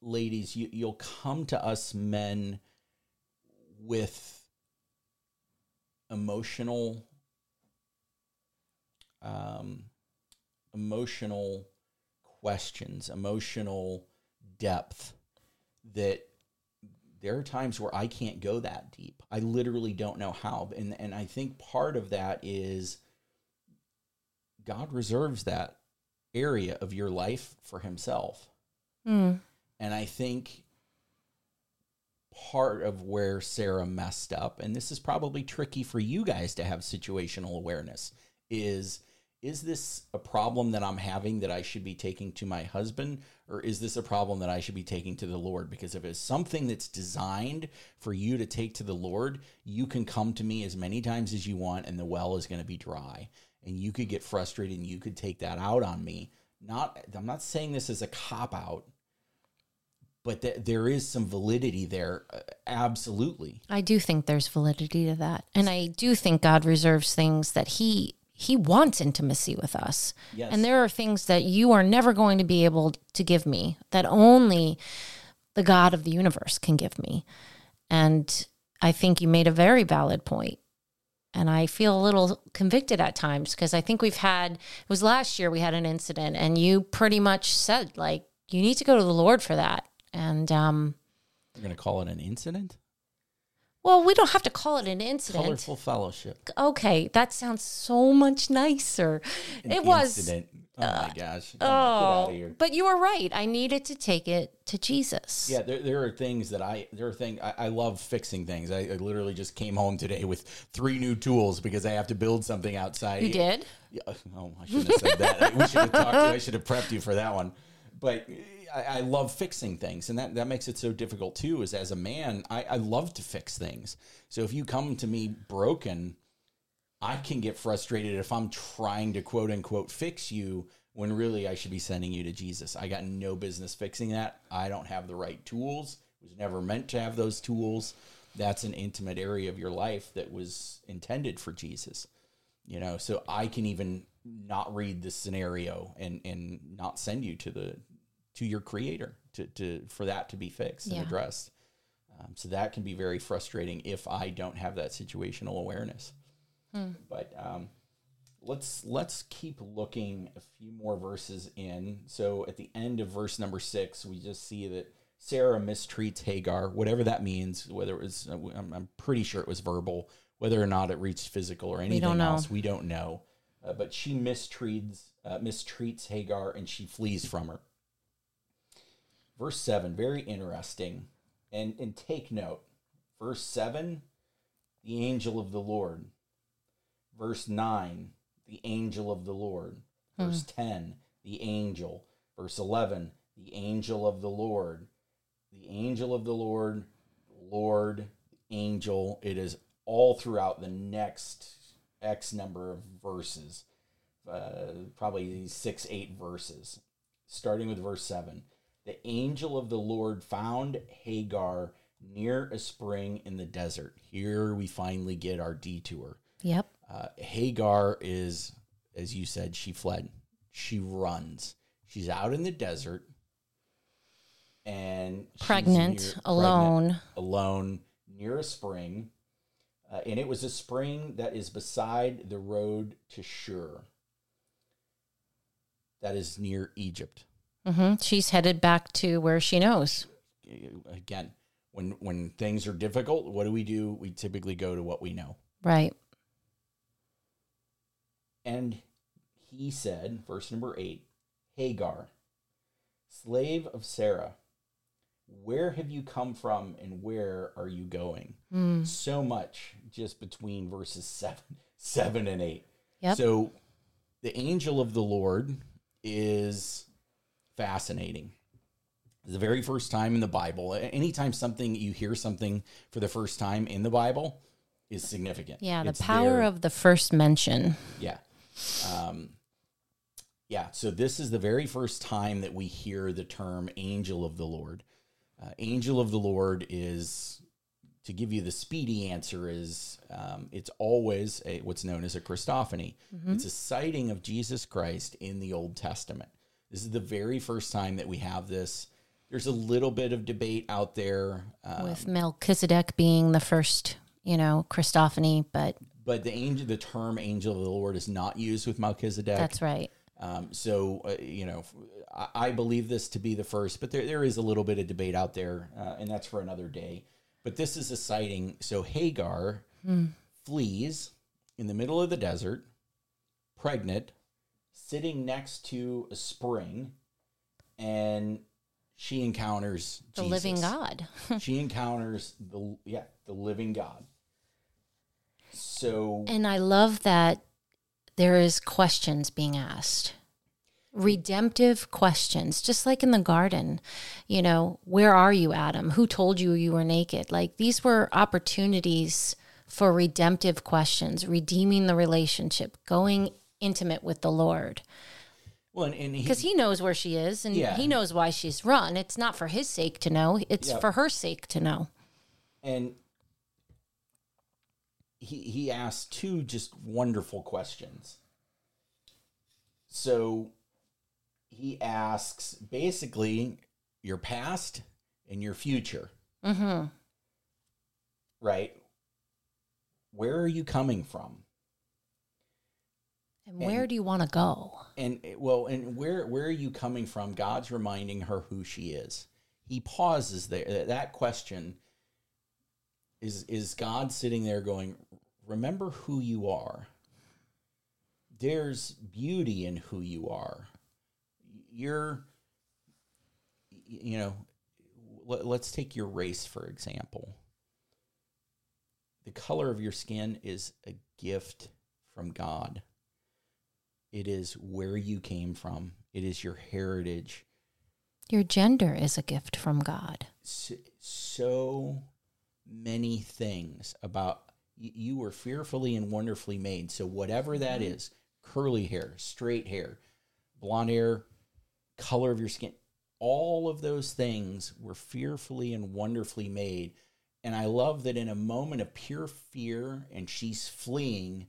ladies you, you'll come to us men with emotional um, emotional questions, emotional depth that there are times where I can't go that deep. I literally don't know how. And and I think part of that is God reserves that area of your life for himself. Hmm. And I think part of where Sarah messed up, and this is probably tricky for you guys to have situational awareness, is is this a problem that I'm having that I should be taking to my husband, or is this a problem that I should be taking to the Lord? Because if it's something that's designed for you to take to the Lord, you can come to me as many times as you want, and the well is going to be dry. And you could get frustrated and you could take that out on me. Not I'm not saying this as a cop out, but th- there is some validity there. Uh, absolutely. I do think there's validity to that. And I do think God reserves things that he he wants intimacy with us. Yes. And there are things that you are never going to be able to give me that only the God of the universe can give me. And I think you made a very valid point. And I feel a little convicted at times because I think we've had, it was last year we had an incident and you pretty much said, like, you need to go to the Lord for that. And, um, We're going to call it an incident? Well, we don't have to call it an incident. Colorful fellowship. Okay, that sounds so much nicer. An it was. Incident. Oh my uh, gosh. Oh, get out of here. but you were right. I needed to take it to Jesus. Yeah, there, there are things that I there are things I, I love fixing things. I, I literally just came home today with three new tools because I have to build something outside. You did? Yeah, oh, I shouldn't have said that. We should have talked to you. I should have prepped you for that one. But I, I love fixing things, and that, that makes it so difficult too. Is as a man, I, I love to fix things. So if you come to me broken, I can get frustrated if I'm trying to quote unquote fix you when really I should be sending you to Jesus. I got no business fixing that. I don't have the right tools. Was never meant to have those tools. That's an intimate area of your life that was intended for Jesus you know so i can even not read the scenario and and not send you to the to your creator to, to for that to be fixed and addressed. Um, so that can be very frustrating if i don't have that situational awareness. But um, let's let's keep looking a few more verses in. So at the end of verse number six we just see that sarah mistreats hagar whatever that means whether it was i'm, I'm pretty sure it was verbal whether or not it reached physical or anything don't else we don't know. Uh, but she mistreats uh, mistreats hagar and she flees from her verse 7 very interesting. And and take note verse 7 the angel of the lord. Verse 9 the angel of the lord. Verse 10 the angel. Verse 11 the angel of the lord. The angel of the lord lord angel. It is all throughout the next x number of verses uh, probably six eight verses. Starting with verse 7 the angel of the lord found hagar near a spring in the desert here we finally get our detour Yep. uh, Hagar is, as you said, she fled. She runs. She's out in the desert and Pregnant, near- alone. pregnant, alone near a spring. Uh, and it was a spring that is beside the road to Shur. That is near Egypt. Hmm She's headed back to where she knows. Again, when when things are difficult, what do we do? We typically go to what we know. Right. And he said, verse number eight, Hagar, slave of Sarah, where have you come from and where are you going? Mm. So much just between verses seven, seven and eight. Yep. So the angel of the Lord is fascinating. The very first time in the Bible, anytime something you hear something for the first time in the Bible is significant. Yeah, the It's power there. of the first mention. Yeah. Um, yeah. So this is the very first time that we hear the term angel of the Lord. Uh, angel of the Lord is, to give you the speedy answer, is um, it's always a, what's known as a Christophany. It's a sighting of Jesus Christ in the Old Testament. This is the very first time that we have this. There's a little bit of debate out there. Uh, with Melchizedek being the first, you know, Christophany, but but the angel, the term angel of the Lord is not used with Melchizedek. that's right. Um, so, uh, you know, I, I believe this to be the first, but there, there is a little bit of debate out there, uh, and that's for another day. But this is a sighting. So Hagar flees in the middle of the desert, pregnant, sitting next to a spring, and she encounters The Jesus. living God. she encounters the yeah the living God. So And I love that there is questions being asked. Redemptive questions, just like in the garden. You know, where are you, Adam? Who told you you were naked? Like these were opportunities for redemptive questions, redeeming the relationship, going intimate with the Lord. Well, and, and he, because he knows where she is and Yeah. he knows why she's run. It's not for his sake to know; it's Yep. for her sake to know. and he he asked two just wonderful questions. So he asks basically your past and your future, Mm-hmm. right? Where are you coming from? And where do you want to go? And eh, well, and where where are you coming from? God's reminding her who she is. He pauses there. That- question is is God sitting there going, "Remember who you are. There's beauty in who you are. You're you know, let, let's take your race for example. The color of your skin is a gift from God. It is where you came from. It is your heritage. Your gender is a gift from God. So, so many things about you, you were fearfully and wonderfully made. So whatever that mm-hmm. is, curly hair, straight hair, blonde hair, color of your skin, all of those things were fearfully and wonderfully made. And I love that in a moment of pure fear and she's fleeing,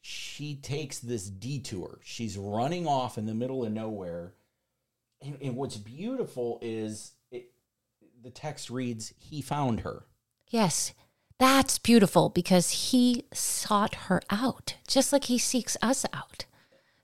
she takes this detour. She's running off in the middle of nowhere. And, and what's beautiful is it, the text reads, He found her. Yes, that's beautiful because he sought her out, just like he seeks us out.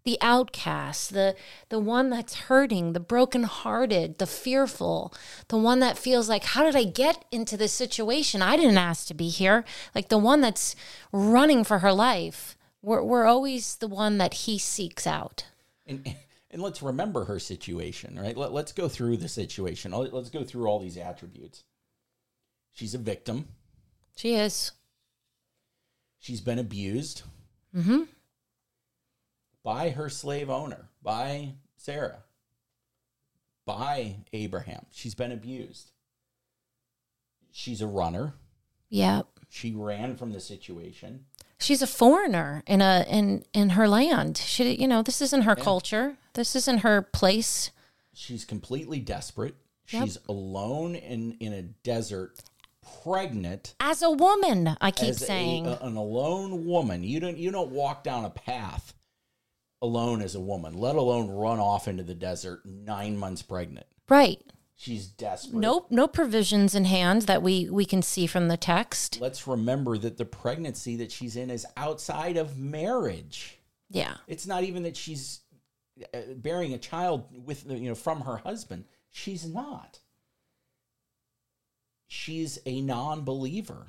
The outcast, the the one that's hurting, the brokenhearted, the fearful, the one that feels like, how did I get into this situation? I didn't ask to be here. Like the one that's running for her life. We're we're always the one that he seeks out. And, and let's remember her situation, right? Let, let's go through the situation. Let- Let's go through all these attributes. She's a victim. She is. She's been abused Mm-hmm. by her slave owner, by Sarah, by Abraham. She's been abused. She's a runner. Yep. She ran from the situation. She's a foreigner in a in in her land. She, you know, this isn't her Yeah. culture. This isn't her place. She's completely desperate. Yep. She's alone in, in a desert, pregnant. As a woman, I keep saying, a- an alone woman. You don't you don't walk down a path alone as a woman, let alone run off into the desert nine months pregnant. right? She's desperate. No, no provisions in hand that we we can see from the text. Let's remember that the pregnancy that she's in is outside of marriage. Yeah, It's not even that she's uh, bearing a child with you know from her husband. She's not. She's a non-believer.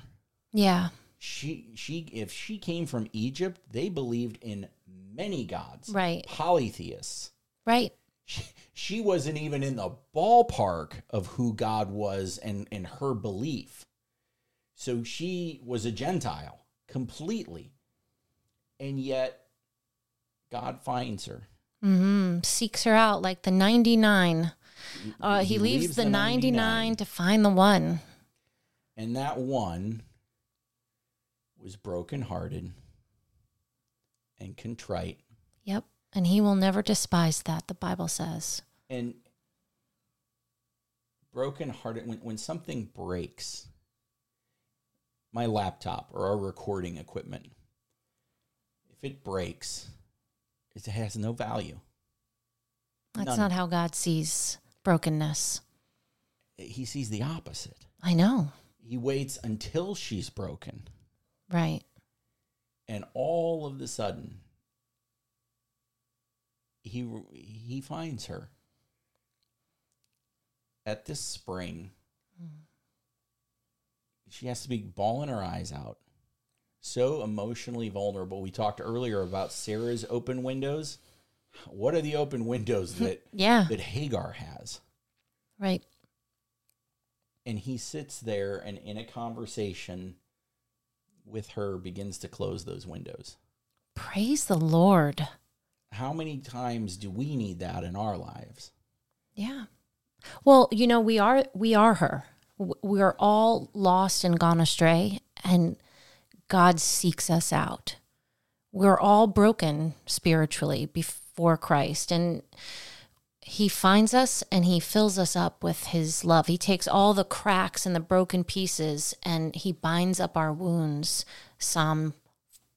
yeah, She she if she came from Egypt, they believed in many gods. Right. Polytheists. right. She, she wasn't even in the ballpark of who God was and, and her belief. So she was a Gentile completely. And yet God finds her. hmm Seeks her out like the ninety nine. Uh, he, leaves, the, 99, to find the one. And that one was brokenhearted and contrite. Yep, and he will never despise that. The Bible says. And brokenhearted, when, when something breaks, my laptop or our recording equipment, if it breaks, it has no value. That's None. not how God sees brokenness. He sees the opposite. I know, He waits until she's broken. right? and all of the sudden he he finds her at this spring. She has to be bawling her eyes out. So emotionally vulnerable. We talked earlier about sarah's open windows. What are the open windows that Yeah, that hagar has? Right. and he sits there and in a conversation with her begins to close those windows. Praise the Lord. How many times do we need that in our lives? Yeah. Well, you know, we are we are her. We are all lost and gone astray and God seeks us out. We're all broken spiritually before Christ. And he finds us and he fills us up with his love. He takes all the cracks and the broken pieces and he binds up our wounds. Psalm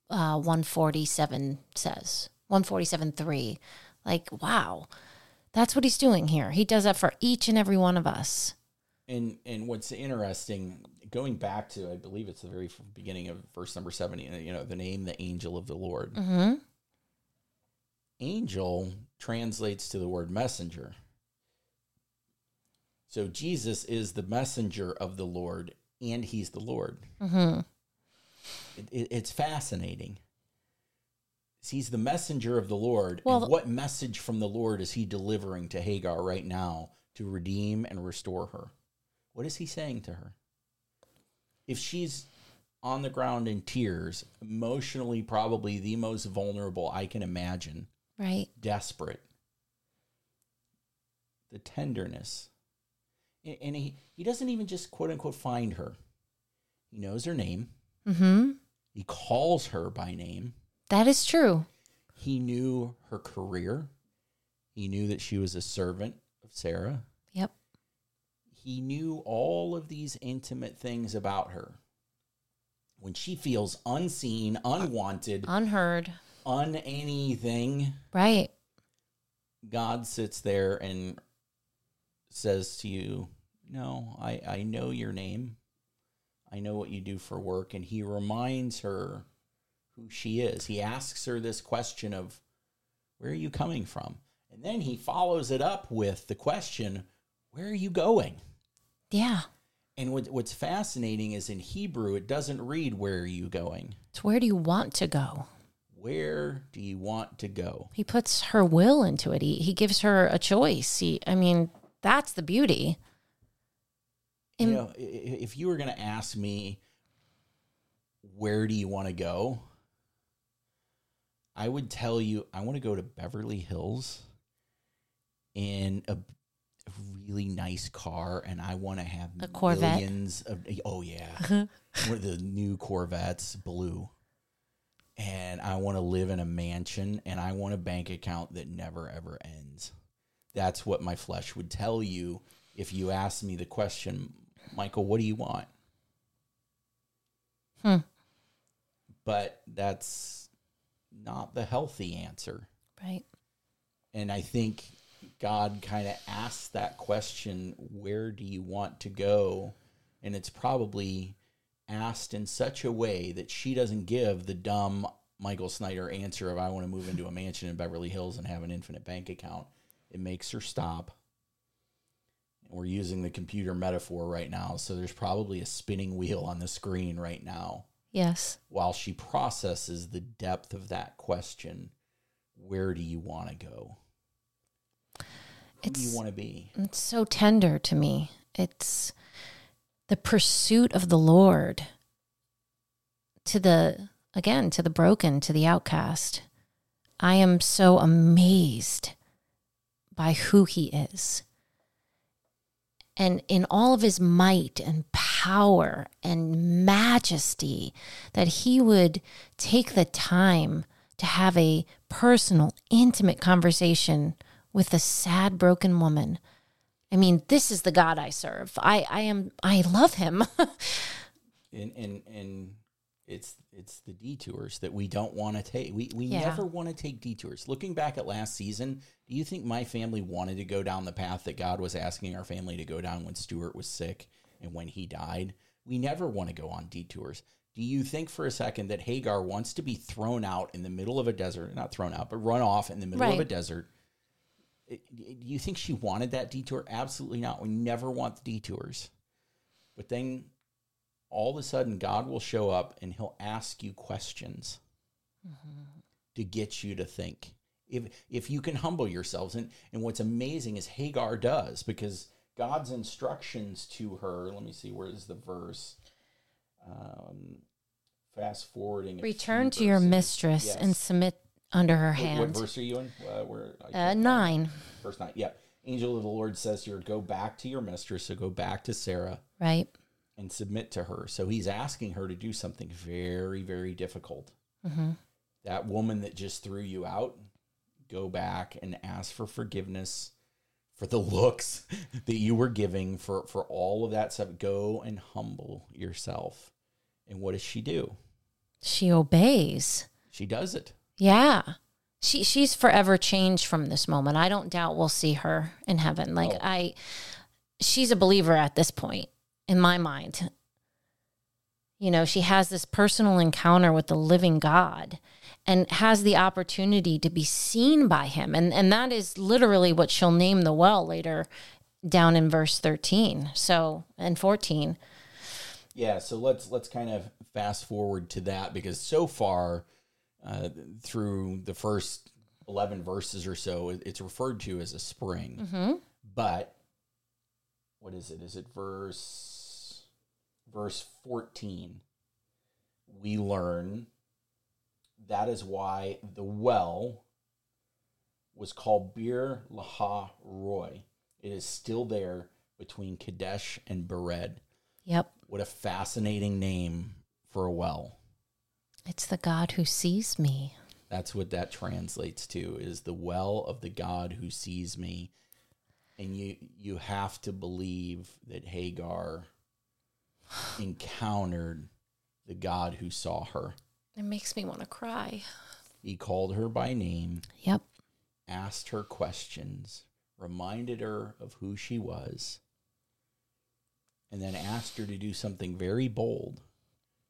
uh, 147 says, 147 3. Like, wow, that's what he's doing here. He does that for each and every one of us. And and what's interesting, going back to I believe it's the very beginning of verse number seventy. You know, the name, the angel of the Lord. Mm-hmm. Angel translates to the word messenger. So Jesus is the messenger of the Lord, and He's the Lord. Mm-hmm. It, it, it's fascinating. He's the messenger of the Lord. Well- and what message from the Lord is He delivering to Hagar right now to redeem and restore her? What is He saying to her? If she's on the ground in tears, emotionally, probably the most vulnerable I can imagine, Right. desperate, the tenderness. And he, he doesn't even just quote unquote find her, he knows her name. Mm-hmm. He calls her by name. That is true. He knew her career. He knew that she was a servant of Sarah. Yep. He knew all of these intimate things about her. When she feels unseen, unwanted, Unheard. un anything, Right. God sits there and says to you, No, I, I know your name. I know what you do for work. And he reminds her who she is. He asks her this question of, Where are you coming from? And then he follows it up with the question, Where are you going? Yeah. And what, what's fascinating is in Hebrew, it doesn't read, Where are you going? It's where do you want to go? Where do you want to go? He puts her will into it. He he gives her a choice. He I mean, that's the beauty. you know, if you were going to ask me, where do you want to go? I would tell you, I want to go to Beverly Hills in a, really nice car, and I want to have A Corvette? millions of. Oh yeah, one of the new Corvettes, blue. And I want to live in a mansion, and I want a bank account that never ever ends. That's what my flesh would tell you if you asked me the question, Michael, what do you want? Hmm. But that's not the healthy answer. Right. And I think God kind of asks that question, where do you want to go? And it's probably asked in such a way that she doesn't give the dumb Michael Snyder answer of, I want to move into a mansion in Beverly Hills and have an infinite bank account. It makes her stop. We're using the computer metaphor right now. So there's probably a spinning wheel on the screen right now Yes. while she processes the depth of that question where do you want to go? Who do you want to be? it's so tender to me. It's the pursuit of the Lord to the again to the broken, to the outcast. I am so amazed by who he is. And in all of his might and power and majesty, that he would take the time to have a personal, intimate conversation with a sad, broken woman. I mean, this is the God I serve. I, I am, I love him. And and and it's it's the detours that we don't want to take. We we Yeah. never want to take detours. Looking back at last season, do you think my family wanted to go down the path that God was asking our family to go down when Stuart was sick and when he died? We never want to go on detours. Do you think for a second that Hagar wants to be thrown out in the middle of a desert, not thrown out, but run off in the middle of a desert? Eh, do you think she wanted that detour? Absolutely not. We never want the detours. But then all of a sudden God will show up and he'll ask you questions to get you to think. If if you can humble yourselves and and what's amazing is Hagar does because God's instructions to her, let me see where is the verse? Um fast forwarding Return to your verses. mistress Yes. and submit under her What- hand. What, verse are you in? Uh, where uh, can't find it. nine, Verse nine. Yeah. Angel of the Lord says here, go back to your mistress. So go back to Sarah right? And submit to her. So he's asking her to do something very, very difficult. Mm-hmm. That woman that just threw you out, go back and ask for forgiveness for the looks that you were giving for for all of that stuff go and humble yourself and what does she do She obeys. she does it Yeah. She she's forever changed from this moment. I don't doubt we'll see her in heaven. Like Oh. I she's a believer at this point in my mind. You know, she has this personal encounter with the living God and has the opportunity to be seen by him. And and that is literally what she'll name the well later down in verse 13. So, and 14. yeah so let's let's kind of fast forward to that because so far uh, through the first 11 verses or so it's referred to as a spring Mhm. but what is it is it verse verse 14 we learn that is why the well was called Beer Lahai Roi. It is still there between Kadesh and Bered. Yep. What a fascinating name for a well. It's the God who sees me. That's what that translates to is the well of the God who sees me. And you you have to believe that Hagar encountered the God who saw her. It makes me want to cry. He called her by name, Yep. asked her questions, reminded her of who she was, and then asked her to do something very bold,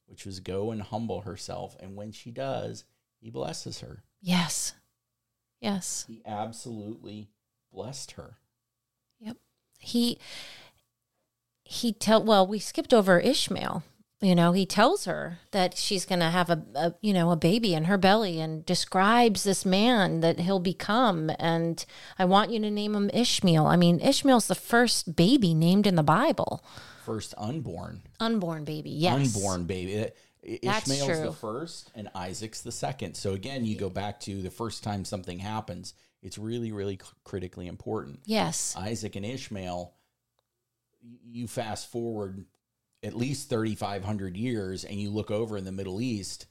which was go and humble herself. And when she does, he blesses her. Yes. Yes. He absolutely blessed her. Yep. He he tell well, we skipped over Ishmael. You know, he tells her that she's going to have a, a you know, a baby in her belly and describes this man that he'll become and I want you to name him Ishmael. I mean, Ishmael's the first baby named in the Bible. First unborn, Unborn baby. Yes. unborn baby. Ishmael's the first, and Isaac's the second. So again, you go back to the first time something happens. It's really, really critically important. Yes. Isaac and Ishmael, you fast forward at least 3,500 years and you look over in the Middle East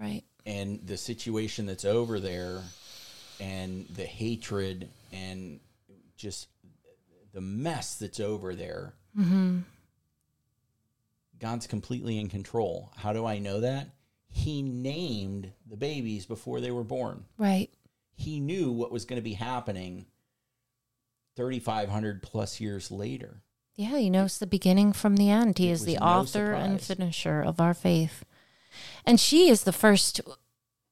Right. and the situation that's over there and the hatred and just the mess that's over there. Mhm. God's completely in control. How do I know that? He named the babies before they were born. Right. He knew what was going to be happening 3,500 plus years later. Yeah, he knows the beginning from the end. He It is the no author and finisher of our faith. And she is the first,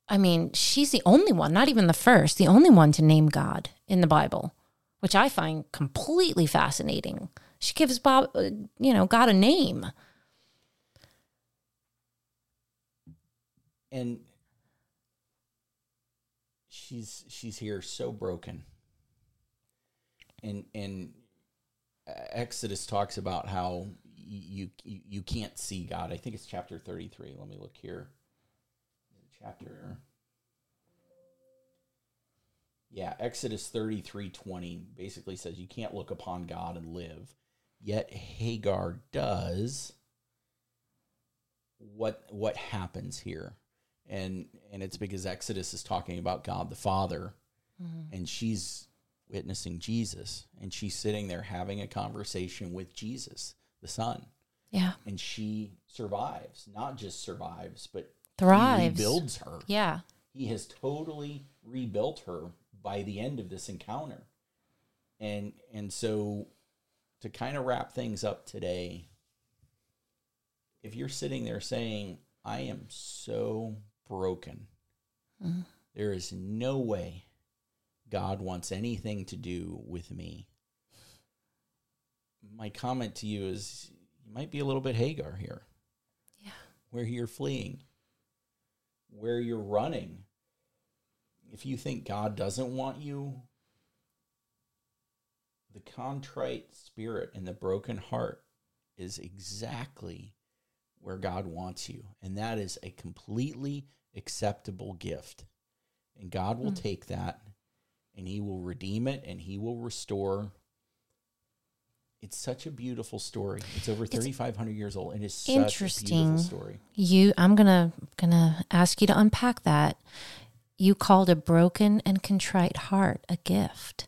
I mean, she's the only one, not even the first, the only one to name God in the Bible, which I find completely fascinating. She gives Bob, uh, you know, God a name. and she's she's here so broken and and exodus talks about how you you, you can't see god. I think it's chapter 33 let me look here. Chapter. Yeah exodus 33 20 basically says you can't look upon god and live. Yet hagar does what what happens here. And and it's because exodus is talking about god the father. Mm-hmm. And she's witnessing jesus and she's sitting there having a conversation with jesus the son Yeah. and she survives not just survives but Thrives. he rebuilds her Yeah. he has totally rebuilt her by the end of this encounter and and so to kind of wrap things up today if you're sitting there saying i am so broken mm-hmm. there is no way god wants anything to do with me my comment to you is you might be a little bit hagar here Yeah. where you're fleeing where you're running. If you think God doesn't want you, the contrite spirit and the broken heart is exactly where God wants you. And that is a completely acceptable gift. And God will hmm. take that and He will redeem it and He will restore. It's such a beautiful story. It's over 3,500 years old. and It is such a Interesting. beautiful story. You I'm going to going to ask you to unpack that. you called a broken and contrite heart a gift.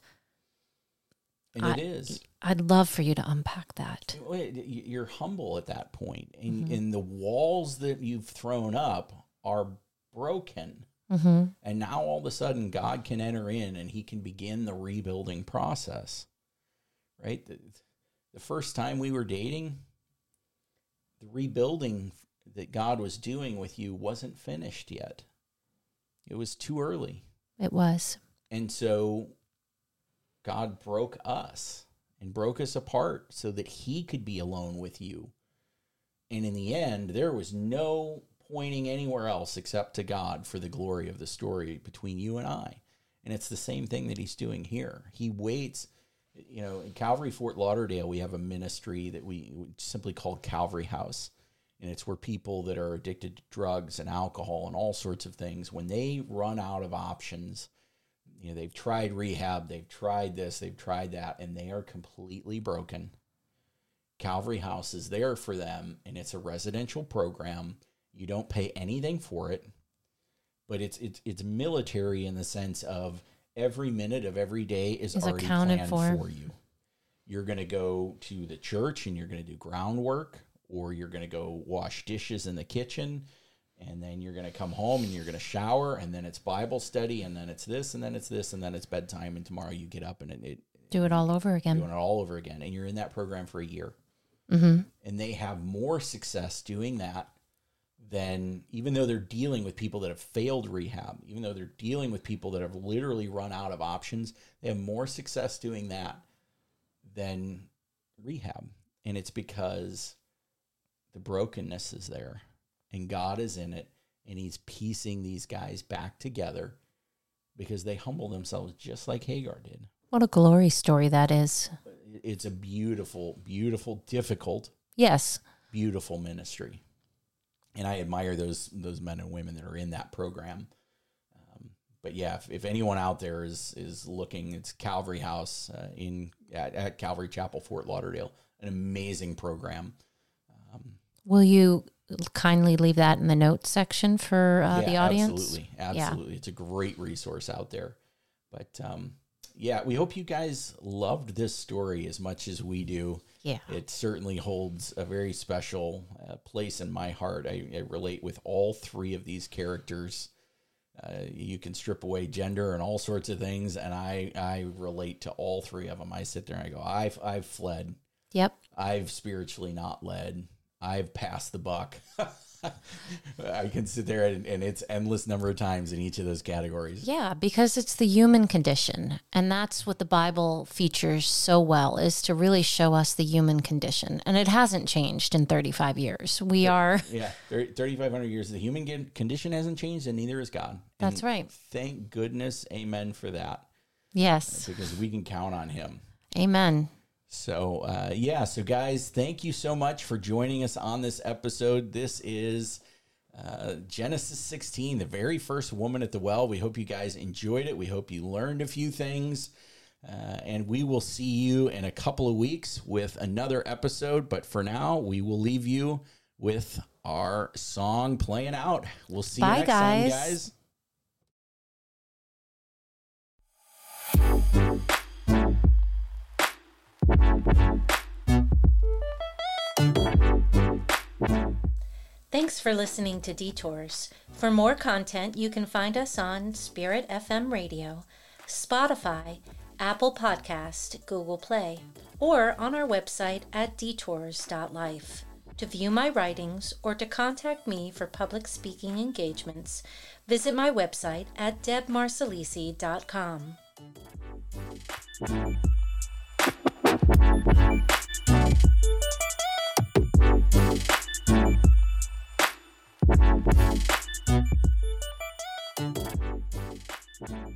And I- it is. I'd love for you to unpack that. You're humble at that point, and, Mm-hmm. and the walls that you've thrown up are broken. Hmm And now all of a sudden, God can enter in and he can begin the rebuilding process. Right? The, the first time we were dating, the rebuilding that God was doing with you wasn't finished yet. It was too early. It was. And so God broke us and broke us apart so that he could be alone with you. And in the end, there was no pointing anywhere else except to God for the glory of the story between you and I. And it's the same thing that he's doing here. He waits. You know, in Calvary Fort Lauderdale, we have a ministry that we simply call Calvary House. And it's where people that are addicted to drugs and alcohol and all sorts of things, when they run out of options, you know, they've tried rehab, they've tried this, they've tried that, and they are completely broken. Calvary House is there for them, and it's a residential program. You don't pay anything for it, but it's it's it's military in the sense of every minute of every day is, Is already accounted planned for. for you. You're going to go to the church and you're going to do groundwork, or you're going to go wash dishes in the kitchen, and then you're going to come home and you're going to shower, and then it's Bible study, and then it's this, and then it's this, and then it's bedtime, and tomorrow you get up and it, it Do it all over again. doing it all over again, and you're in that program for a year, hmm and they have more success doing that than even though they're dealing with people that have failed rehab, even though they're dealing with people that have literally run out of options, they have more success doing that than rehab. And it's because the brokenness is there and God is in it and he's piecing these guys back together because they humble themselves just like Hagar did. What a glory story that is. It's a beautiful, beautiful, difficult, Yes. beautiful ministry. And I admire those those men and women that are in that program. Um, but yeah, if, if anyone out there is is looking, it's Calvary House uh, in at, at Calvary Chapel, Fort Lauderdale. An amazing program. Um, Will you kindly leave that in the notes section for uh, Yeah, the audience? Absolutely, absolutely. It's a great resource out there. But um, yeah, we hope you guys loved this story as much as we do. Yeah. It certainly holds a very special uh, place in my heart. I, I relate with all three of these characters. Uh, you can strip away gender and all sorts of things, and I I relate to all three of them. I sit there and I go, I've I've fled, Yep. I've spiritually not led, I've passed the buck. I can sit there and, and it's endless number of times in each of those categories. Yeah, because it's the human condition. And that's what the Bible features so well is to really show us the human condition. And it hasn't changed in 35 years. We are, Yeah, 3,500 years. The human condition hasn't changed, and neither has God. That's And right. Thank goodness, amen for that, yes. because we can count on Him. Amen. So, uh, yeah, so guys, thank you so much for joining us on this episode. This is uh, Genesis 16, the very first woman at the well. We hope you guys enjoyed it. We hope you learned a few things. Uh, and we will see you in a couple of weeks with another episode. But for now, we will leave you with our song playing out. We'll see Bye, you next time, guys. Thanks for listening to Detours. For more content, you can find us on Spirit FM Radio, Spotify, Apple Podcast, Google Play, or on our website at detours.life. To view my writings or to contact me for public speaking engagements, visit my website at debmarsalisi.com. Thank you.